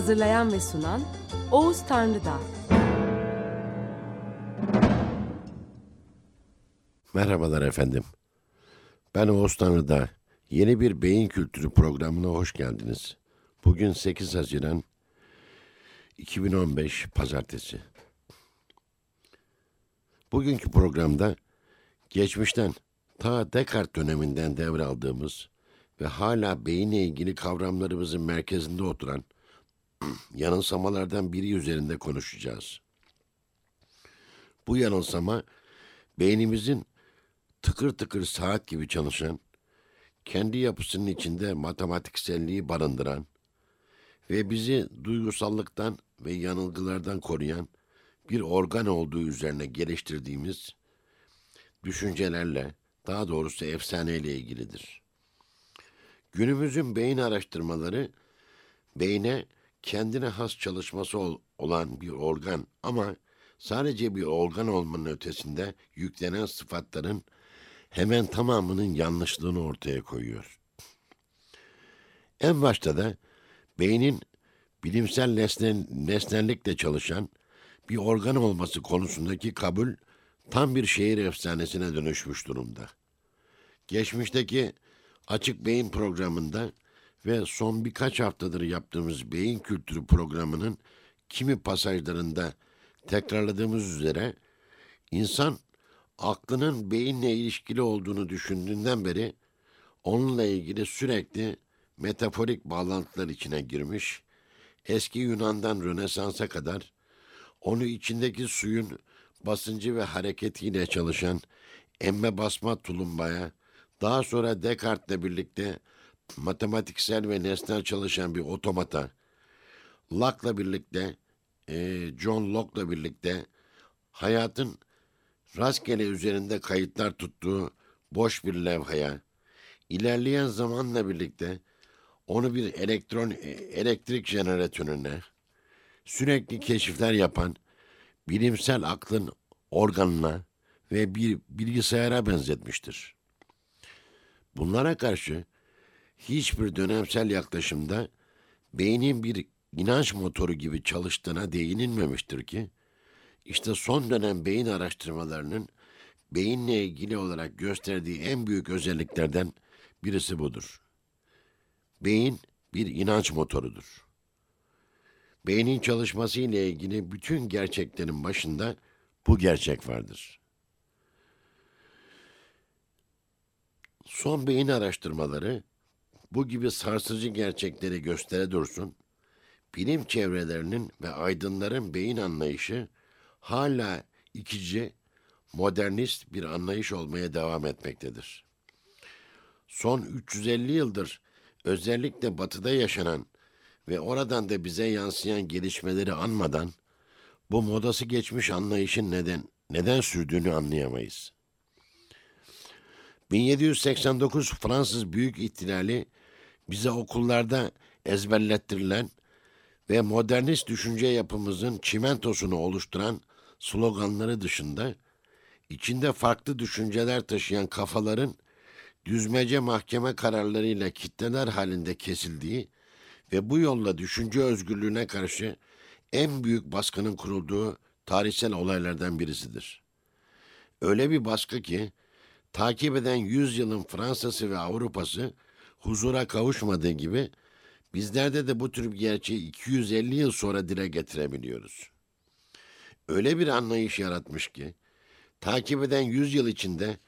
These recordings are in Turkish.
Hazırlayan ve sunan Oğuz Tanrıdağ. Merhabalar efendim. Ben Oğuz Tanrıdağ. Yeni bir beyin kültürü programına hoş geldiniz. Bugün 8 Haziran 2015 Pazartesi. Bugünkü programda geçmişten ta Descartes döneminden devraldığımız ve hala beyinle ilgili kavramlarımızın merkezinde oturan yanılsamalardan biri üzerinde konuşacağız. Bu yanılsama beynimizin tıkır tıkır saat gibi çalışan, kendi yapısının içinde matematikselliği barındıran ve bizi duygusallıktan ve yanılgılardan koruyan bir organ olduğu üzerine geliştirdiğimiz düşüncelerle, daha doğrusu efsaneyle ilgilidir. Günümüzün beyin araştırmaları beyne kendine has çalışması ol, olan bir organ ama sadece bir organ olmanın ötesinde yüklenen sıfatların hemen tamamının yanlışlığını ortaya koyuyor. En başta da beynin bilimsel nesnel, nesnellikle çalışan bir organ olması konusundaki kabul tam bir şehir efsanesine dönüşmüş durumda. Geçmişteki Açık Beyin programında ve son birkaç haftadır yaptığımız beyin kültürü programının kimi pasajlarında tekrarladığımız üzere insan aklının beyinle ilişkili olduğunu düşündüğünden beri onunla ilgili sürekli metaforik bağlantılar içine girmiş, eski Yunan'dan Rönesans'a kadar onu içindeki suyun basıncı ve hareketiyle çalışan emme basma tulumbaya, daha sonra Descartes'le birlikte matematiksel ve nesnel çalışan bir otomata, Locke'la birlikte, e, John Locke'la birlikte hayatın rastgele üzerinde kayıtlar tuttuğu boş bir levhaya, ilerleyen zamanla birlikte onu bir elektron elektrik jeneratörüne, sürekli keşifler yapan bilimsel aklın organına ve bir bilgisayara benzetmiştir. Bunlara karşı hiçbir dönemsel yaklaşımda beynin bir inanç motoru gibi çalıştığına değinilmemiştir ki, işte son dönem beyin araştırmalarının beyinle ilgili olarak gösterdiği en büyük özelliklerden birisi budur. Beyin bir inanç motorudur. Beynin çalışması ile ilgili bütün gerçeklerin başında bu gerçek vardır. Son beyin araştırmaları bu gibi sarsıcı gerçekleri göstere dursun, bilim çevrelerinin ve aydınların beyin anlayışı hala ikici, modernist bir anlayış olmaya devam etmektedir. Son 350 yıldır özellikle batıda yaşanan ve oradan da bize yansıyan gelişmeleri anmadan bu modası geçmiş anlayışın neden neden sürdüğünü anlayamayız. 1789 Fransız Büyük İhtilali bize okullarda ezberlettirilen ve modernist düşünce yapımızın çimentosunu oluşturan sloganları dışında içinde farklı düşünceler taşıyan kafaların düzmece mahkeme kararlarıyla kitleler halinde kesildiği ve bu yolla düşünce özgürlüğüne karşı en büyük baskının kurulduğu tarihsel olaylardan birisidir. Öyle bir baskı ki takip eden yüzyılın Fransa'sı ve Avrupa'sı huzura kavuşmadığı gibi bizlerde de bu tür bir gerçeği 250 yıl sonra dile getirebiliyoruz. Öyle bir anlayış yaratmış ki takip eden yüzyıl içinde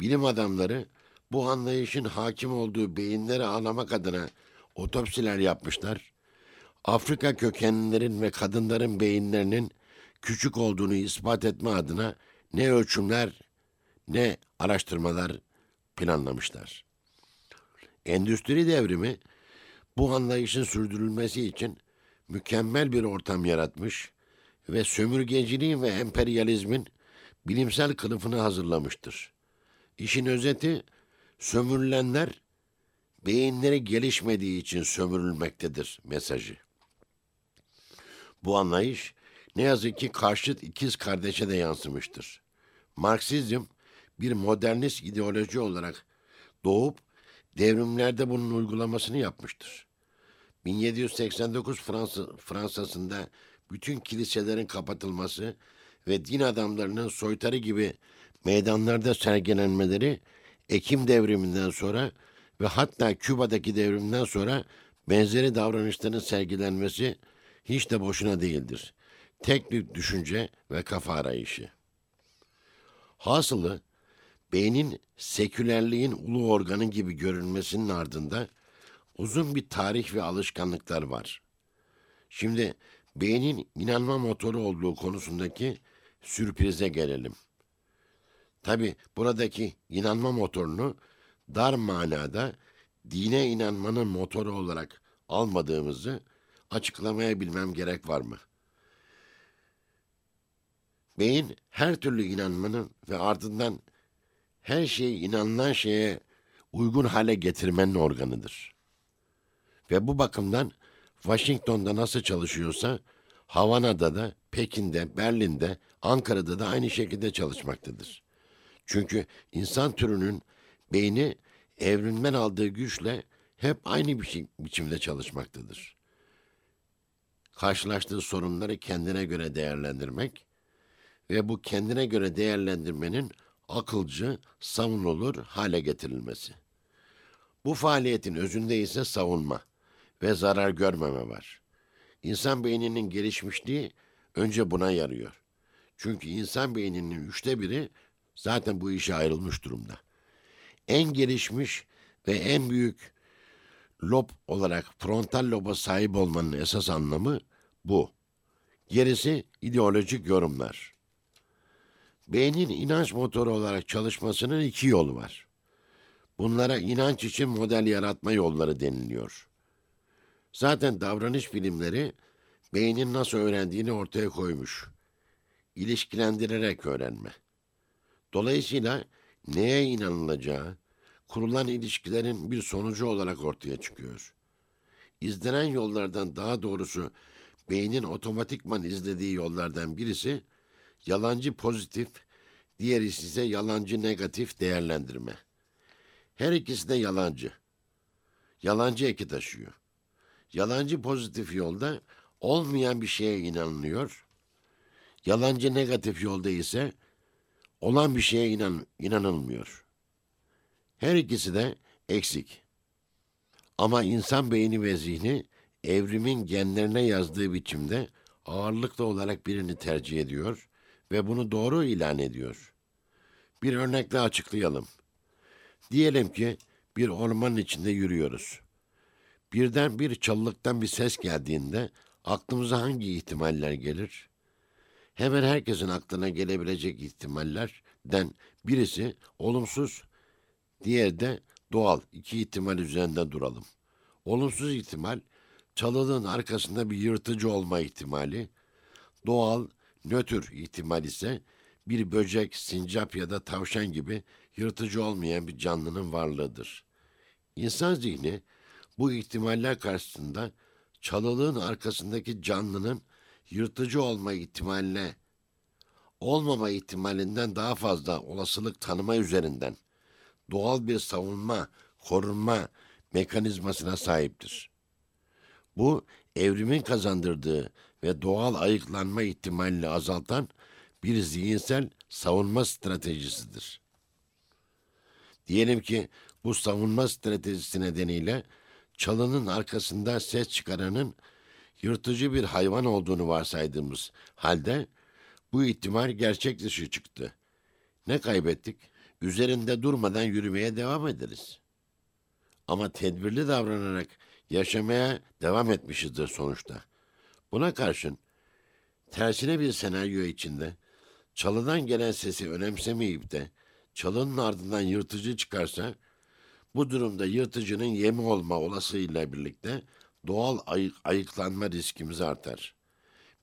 bilim adamları bu anlayışın hakim olduğu beyinleri anlamak adına otopsiler yapmışlar. Afrika kökenlilerin ve kadınların beyinlerinin küçük olduğunu ispat etme adına ne ölçümler ne araştırmalar planlamışlar. Endüstri devrimi Bu anlayışın sürdürülmesi için mükemmel bir ortam yaratmış ve sömürgeciliğin ve emperyalizmin bilimsel kılıfını hazırlamıştır. İşin özeti sömürülenler beyinleri gelişmediği için sömürülmektedir mesajı. Bu anlayış ne yazık ki karşıt ikiz kardeşe de yansımıştır. Marksizm bir modernist ideoloji olarak doğup devrimlerde bunun uygulamasını yapmıştır. 1789 Fransa, Fransa'sında bütün kiliselerin kapatılması ve din adamlarının soytarı gibi meydanlarda sergilenmeleri Ekim devriminden sonra ve hatta Küba'daki devrimden sonra benzeri davranışların sergilenmesi hiç de boşuna değildir. Tek bir düşünce ve kafa arayışı. Hasılı beynin sekülerliğin ulu organı gibi görünmesinin ardında uzun bir tarih ve alışkanlıklar var. Şimdi beynin inanma motoru olduğu konusundaki sürprize gelelim. Tabi buradaki inanma motorunu dar manada dine inanmanın motoru olarak almadığımızı açıklamaya bilmem gerek var mı? Beyin her türlü inanmanın ve ardından her şeyi inanılan şeye uygun hale getirmenin organıdır. Ve bu bakımdan Washington'da nasıl çalışıyorsa Havana'da da, Pekin'de, Berlin'de, Ankara'da da aynı şekilde çalışmaktadır. Çünkü insan türünün beyni evrimden aldığı güçle hep aynı bir şey, biçimde çalışmaktadır. Karşılaştığı sorunları kendine göre değerlendirmek ve bu kendine göre değerlendirmenin akılcı, savunulur hale getirilmesi. Bu faaliyetin özünde ise savunma ve zarar görmeme var. İnsan beyninin gelişmişliği önce buna yarıyor. Çünkü insan beyninin üçte biri zaten bu işe ayrılmış durumda. En gelişmiş ve en büyük lob olarak frontal loba sahip olmanın esas anlamı bu. Gerisi ideolojik yorumlar. Beynin inanç motoru olarak çalışmasının iki yolu var. Bunlara inanç için model yaratma yolları deniliyor. Zaten davranış bilimleri beynin nasıl öğrendiğini ortaya koymuş. İlişkilendirerek öğrenme. Dolayısıyla neye inanılacağı, kurulan ilişkilerin bir sonucu olarak ortaya çıkıyor. İzlenen yollardan daha doğrusu beynin otomatikman izlediği yollardan birisi yalancı pozitif, diğeri ise yalancı negatif değerlendirme. Her ikisi de yalancı. Yalancı eki taşıyor. Yalancı pozitif yolda olmayan bir şeye inanılıyor. Yalancı negatif yolda ise olan bir şeye inan, inanılmıyor. Her ikisi de eksik. Ama insan beyni ve zihni evrimin genlerine yazdığı biçimde ağırlıklı olarak birini tercih ediyor ve bunu doğru ilan ediyor. Bir örnekle açıklayalım. Diyelim ki bir ormanın içinde yürüyoruz. Birden bir çalılıktan bir ses geldiğinde aklımıza hangi ihtimaller gelir? Hemen herkesin aklına gelebilecek ihtimallerden birisi olumsuz, diğeri de doğal. İki ihtimal üzerinde duralım. Olumsuz ihtimal çalılığın arkasında bir yırtıcı olma ihtimali. Doğal, nötr ihtimal ise bir böcek, sincap ya da tavşan gibi yırtıcı olmayan bir canlının varlığıdır. İnsan zihni bu ihtimaller karşısında çalılığın arkasındaki canlının yırtıcı olma ihtimaline olmama ihtimalinden daha fazla olasılık tanıma üzerinden doğal bir savunma, korunma mekanizmasına sahiptir. Bu evrimin kazandırdığı ve doğal ayıklanma ihtimalini azaltan bir zihinsel savunma stratejisidir. Diyelim ki bu savunma stratejisi nedeniyle çalının arkasında ses çıkaranın yırtıcı bir hayvan olduğunu varsaydığımız halde bu ihtimal gerçek dışı çıktı. Ne kaybettik? Üzerinde durmadan yürümeye devam ederiz. Ama tedbirli davranarak yaşamaya devam etmişizdir sonuçta. Buna karşın tersine bir senaryo içinde çalıdan gelen sesi önemsemeyip de çalının ardından yırtıcı çıkarsa Bu durumda yırtıcının yemi olma olasılığıyla birlikte doğal ayık, ayıklanma riskimiz artar.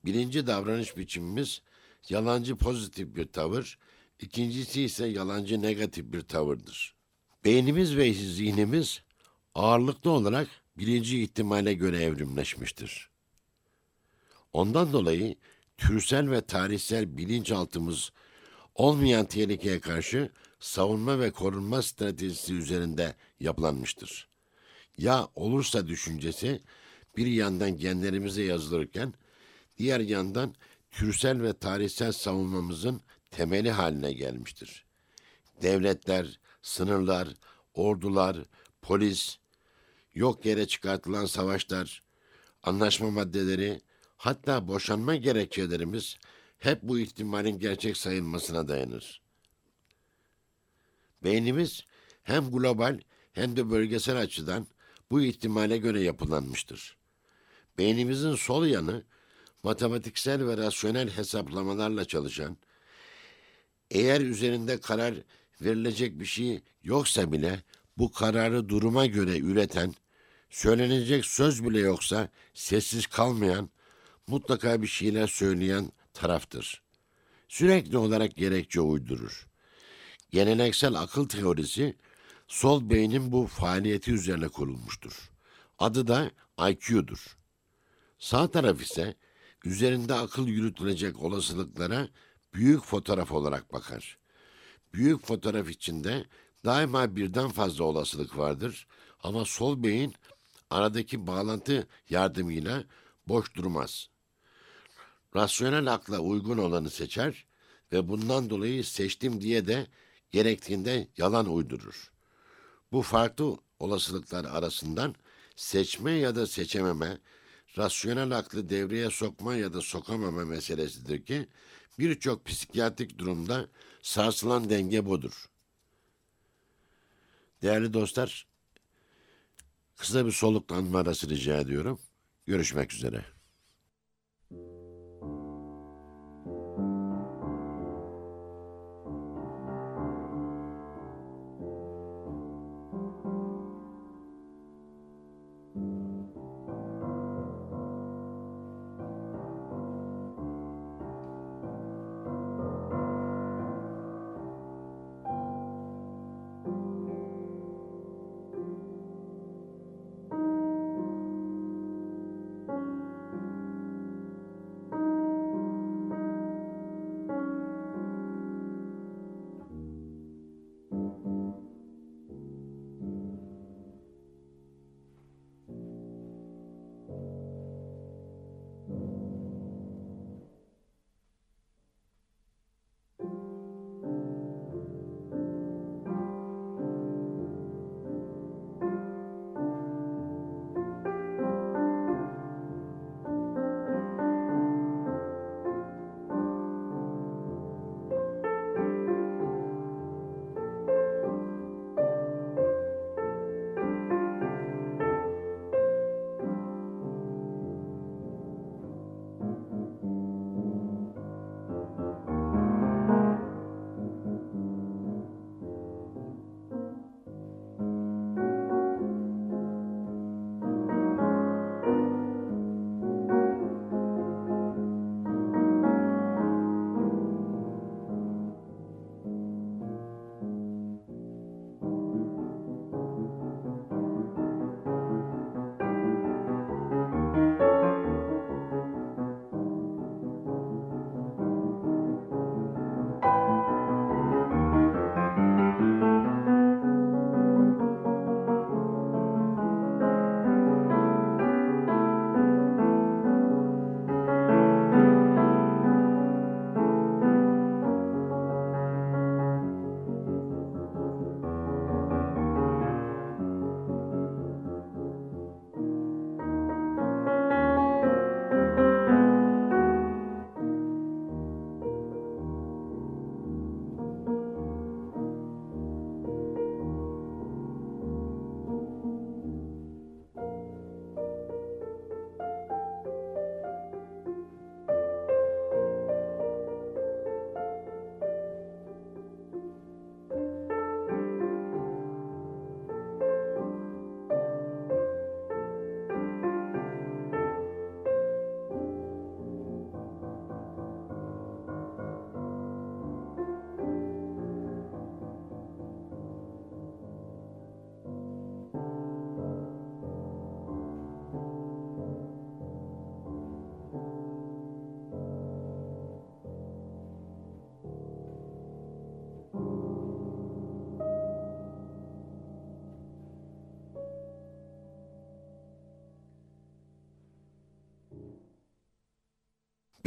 Birinci davranış biçimimiz yalancı pozitif bir tavır, ikincisi ise yalancı negatif bir tavırdır. Beynimiz ve zihnimiz ağırlıklı olarak birinci ihtimale göre evrimleşmiştir. Ondan dolayı türsel ve tarihsel bilinçaltımız olmayan tehlikeye karşı savunma ve korunma stratejisi üzerinde yapılanmıştır. Ya olursa düşüncesi bir yandan genlerimize yazılırken diğer yandan türsel ve tarihsel savunmamızın temeli haline gelmiştir. Devletler, sınırlar, ordular, polis, yok yere çıkartılan savaşlar, anlaşma maddeleri, hatta boşanma gerekçelerimiz hep bu ihtimalin gerçek sayılmasına dayanır. Beynimiz hem global hem de bölgesel açıdan bu ihtimale göre yapılanmıştır. Beynimizin sol yanı matematiksel ve rasyonel hesaplamalarla çalışan, eğer üzerinde karar verilecek bir şey yoksa bile bu kararı duruma göre üreten, söylenecek söz bile yoksa sessiz kalmayan, mutlaka bir şeyler söyleyen taraftır. Sürekli olarak gerekçe uydurur. Geleneksel akıl teorisi sol beynin bu faaliyeti üzerine kurulmuştur. Adı da IQ'dur. Sağ taraf ise üzerinde akıl yürütülecek olasılıklara büyük fotoğraf olarak bakar. Büyük fotoğraf içinde daima birden fazla olasılık vardır ama sol beyin aradaki bağlantı yardımıyla boş durmaz. Rasyonel akla uygun olanı seçer ve bundan dolayı seçtim diye de gerektiğinde yalan uydurur. Bu farklı olasılıklar arasından seçme ya da seçememe, rasyonel aklı devreye sokma ya da sokamama meselesidir ki birçok psikiyatrik durumda sarsılan denge budur. Değerli dostlar, kısa bir soluklanma arası rica ediyorum. Görüşmek üzere.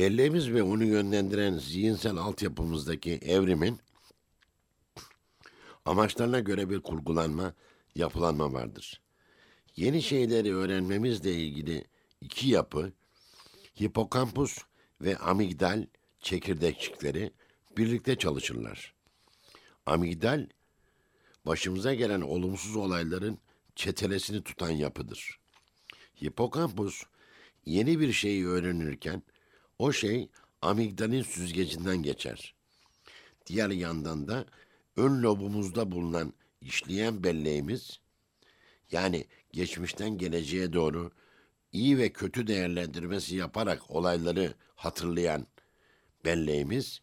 Belleğimiz ve onu yönlendiren zihinsel altyapımızdaki evrimin amaçlarına göre bir kurgulanma, yapılanma vardır. Yeni şeyleri öğrenmemizle ilgili iki yapı, hipokampus ve amigdal çekirdekçikleri birlikte çalışırlar. Amigdal, başımıza gelen olumsuz olayların çetelesini tutan yapıdır. Hipokampus, yeni bir şeyi öğrenirken o şey amigdalin süzgecinden geçer. Diğer yandan da ön lobumuzda bulunan işleyen belleğimiz, yani geçmişten geleceğe doğru iyi ve kötü değerlendirmesi yaparak olayları hatırlayan belleğimiz,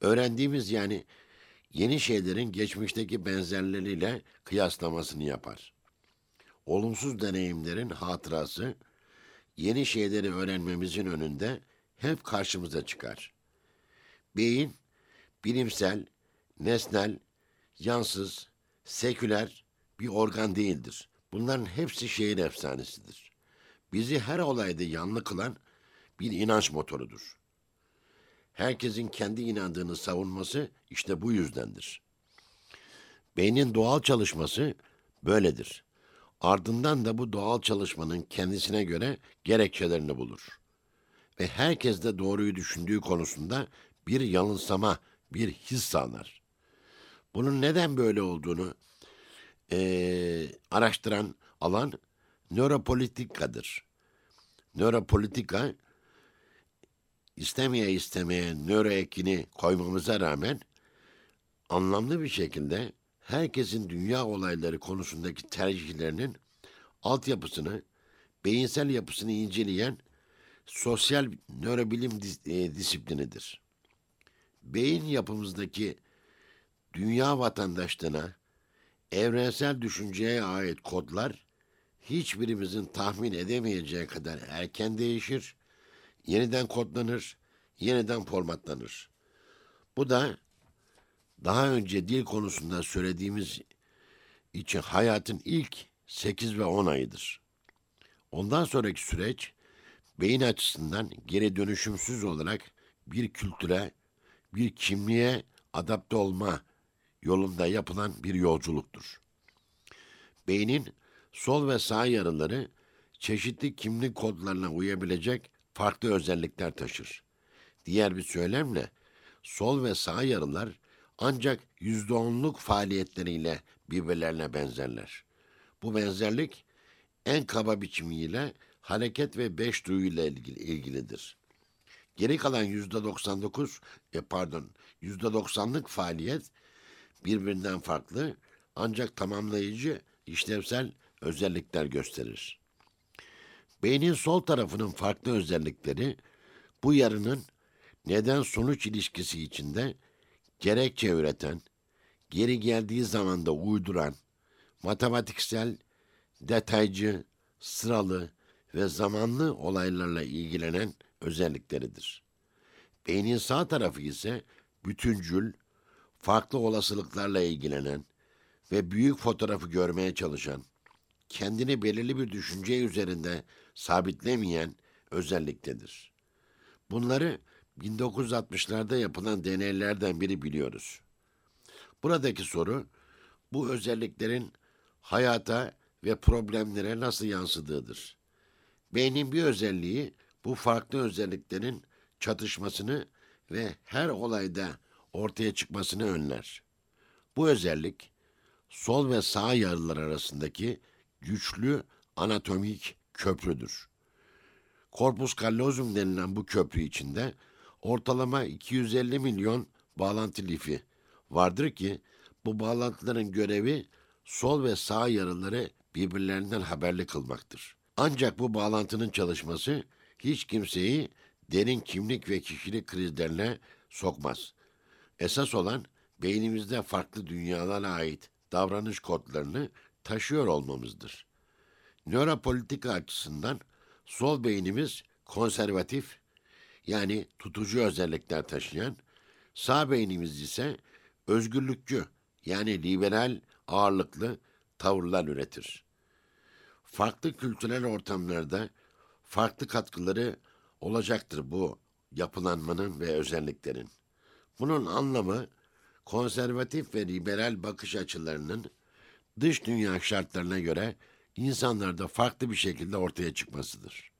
öğrendiğimiz yani yeni şeylerin geçmişteki benzerleriyle kıyaslamasını yapar. Olumsuz deneyimlerin hatırası, yeni şeyleri öğrenmemizin önünde hep karşımıza çıkar. Beyin, bilimsel, nesnel, yansız, seküler bir organ değildir. Bunların hepsi şehir efsanesidir. Bizi her olayda yanlı kılan bir inanç motorudur. Herkesin kendi inandığını savunması işte bu yüzdendir. Beynin doğal çalışması böyledir. Ardından da bu doğal çalışmanın kendisine göre gerekçelerini bulur. Ve herkes de doğruyu düşündüğü konusunda bir yanılsama, bir his sağlar. Bunun neden böyle olduğunu eee, araştıran alan nöropolitikadır. Nöropolitika istemeye istemeye nöroekini koymamıza rağmen anlamlı bir şekilde herkesin dünya olayları konusundaki tercihlerinin altyapısını, beyinsel yapısını inceleyen sosyal nörobilim e, disiplinidir. Beyin yapımızdaki dünya vatandaşlığına, evrensel düşünceye ait kodlar hiçbirimizin tahmin edemeyeceği kadar erken değişir, yeniden kodlanır, yeniden formatlanır. Bu da daha önce dil konusunda söylediğimiz için hayatın ilk 8 ve 10 ayıdır. Ondan sonraki süreç beyin açısından geri dönüşümsüz olarak bir kültüre, bir kimliğe adapte olma yolunda yapılan bir yolculuktur. Beynin sol ve sağ yarıları çeşitli kimlik kodlarına uyabilecek farklı özellikler taşır. Diğer bir söylemle sol ve sağ yarılar ancak yüzde onluk faaliyetleriyle birbirlerine benzerler. Bu benzerlik en kaba biçimiyle hareket ve beş duyuyla ilgili, ilgilidir. Geri kalan yüzde 99, e pardon, yüzde 90'lık faaliyet birbirinden farklı ancak tamamlayıcı işlevsel özellikler gösterir. Beynin sol tarafının farklı özellikleri bu yarının neden sonuç ilişkisi içinde gerekçe üreten, geri geldiği zamanda uyduran, matematiksel, detaycı, sıralı ve zamanlı olaylarla ilgilenen özellikleridir. Beynin sağ tarafı ise bütüncül, farklı olasılıklarla ilgilenen ve büyük fotoğrafı görmeye çalışan, kendini belirli bir düşünce üzerinde sabitlemeyen özelliktedir. Bunları 1960'larda yapılan deneylerden biri biliyoruz. Buradaki soru bu özelliklerin hayata ve problemlere nasıl yansıdığıdır. Beynin bir özelliği bu farklı özelliklerin çatışmasını ve her olayda ortaya çıkmasını önler. Bu özellik sol ve sağ yarılar arasındaki güçlü anatomik köprüdür. Corpus callosum denilen bu köprü içinde ortalama 250 milyon bağlantı lifi vardır ki bu bağlantıların görevi sol ve sağ yarıları birbirlerinden haberli kılmaktır. Ancak bu bağlantının çalışması hiç kimseyi derin kimlik ve kişilik krizlerine sokmaz. Esas olan beynimizde farklı dünyalara ait davranış kodlarını taşıyor olmamızdır. Nöropolitika açısından sol beynimiz konservatif yani tutucu özellikler taşıyan, sağ beynimiz ise özgürlükçü yani liberal ağırlıklı tavırlar üretir. Farklı kültürel ortamlarda farklı katkıları olacaktır bu yapılanmanın ve özelliklerin. Bunun anlamı konservatif ve liberal bakış açılarının dış dünya şartlarına göre insanlarda farklı bir şekilde ortaya çıkmasıdır.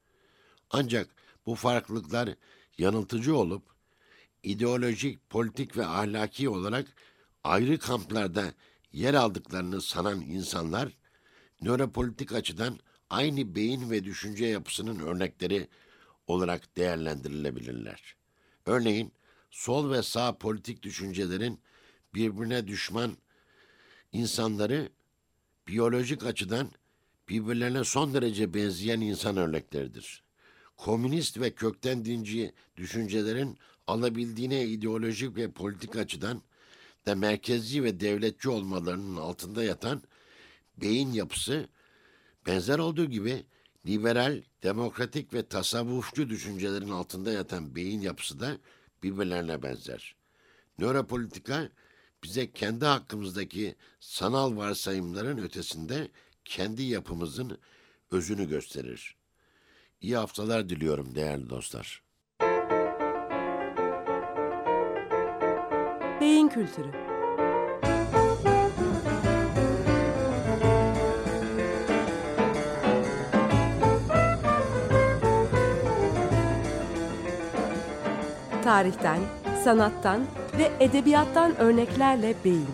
Ancak bu farklılıklar yanıltıcı olup ideolojik, politik ve ahlaki olarak ayrı kamplarda yer aldıklarını sanan insanlar nöropolitik açıdan aynı beyin ve düşünce yapısının örnekleri olarak değerlendirilebilirler. Örneğin sol ve sağ politik düşüncelerin birbirine düşman insanları biyolojik açıdan birbirlerine son derece benzeyen insan örnekleridir. Komünist ve kökten dinci düşüncelerin alabildiğine ideolojik ve politik açıdan da merkezci ve devletçi olmalarının altında yatan beyin yapısı benzer olduğu gibi liberal, demokratik ve tasavvufçu düşüncelerin altında yatan beyin yapısı da birbirlerine benzer. Nöropolitika bize kendi hakkımızdaki sanal varsayımların ötesinde kendi yapımızın özünü gösterir. İyi haftalar diliyorum değerli dostlar. Beyin Kültürü Tarihten, sanattan ve edebiyattan örneklerle beyin.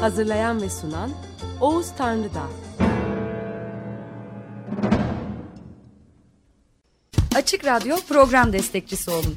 Hazırlayan ve sunan Oğuz Tanrıdağ. Açık Radyo program destekçisi olun.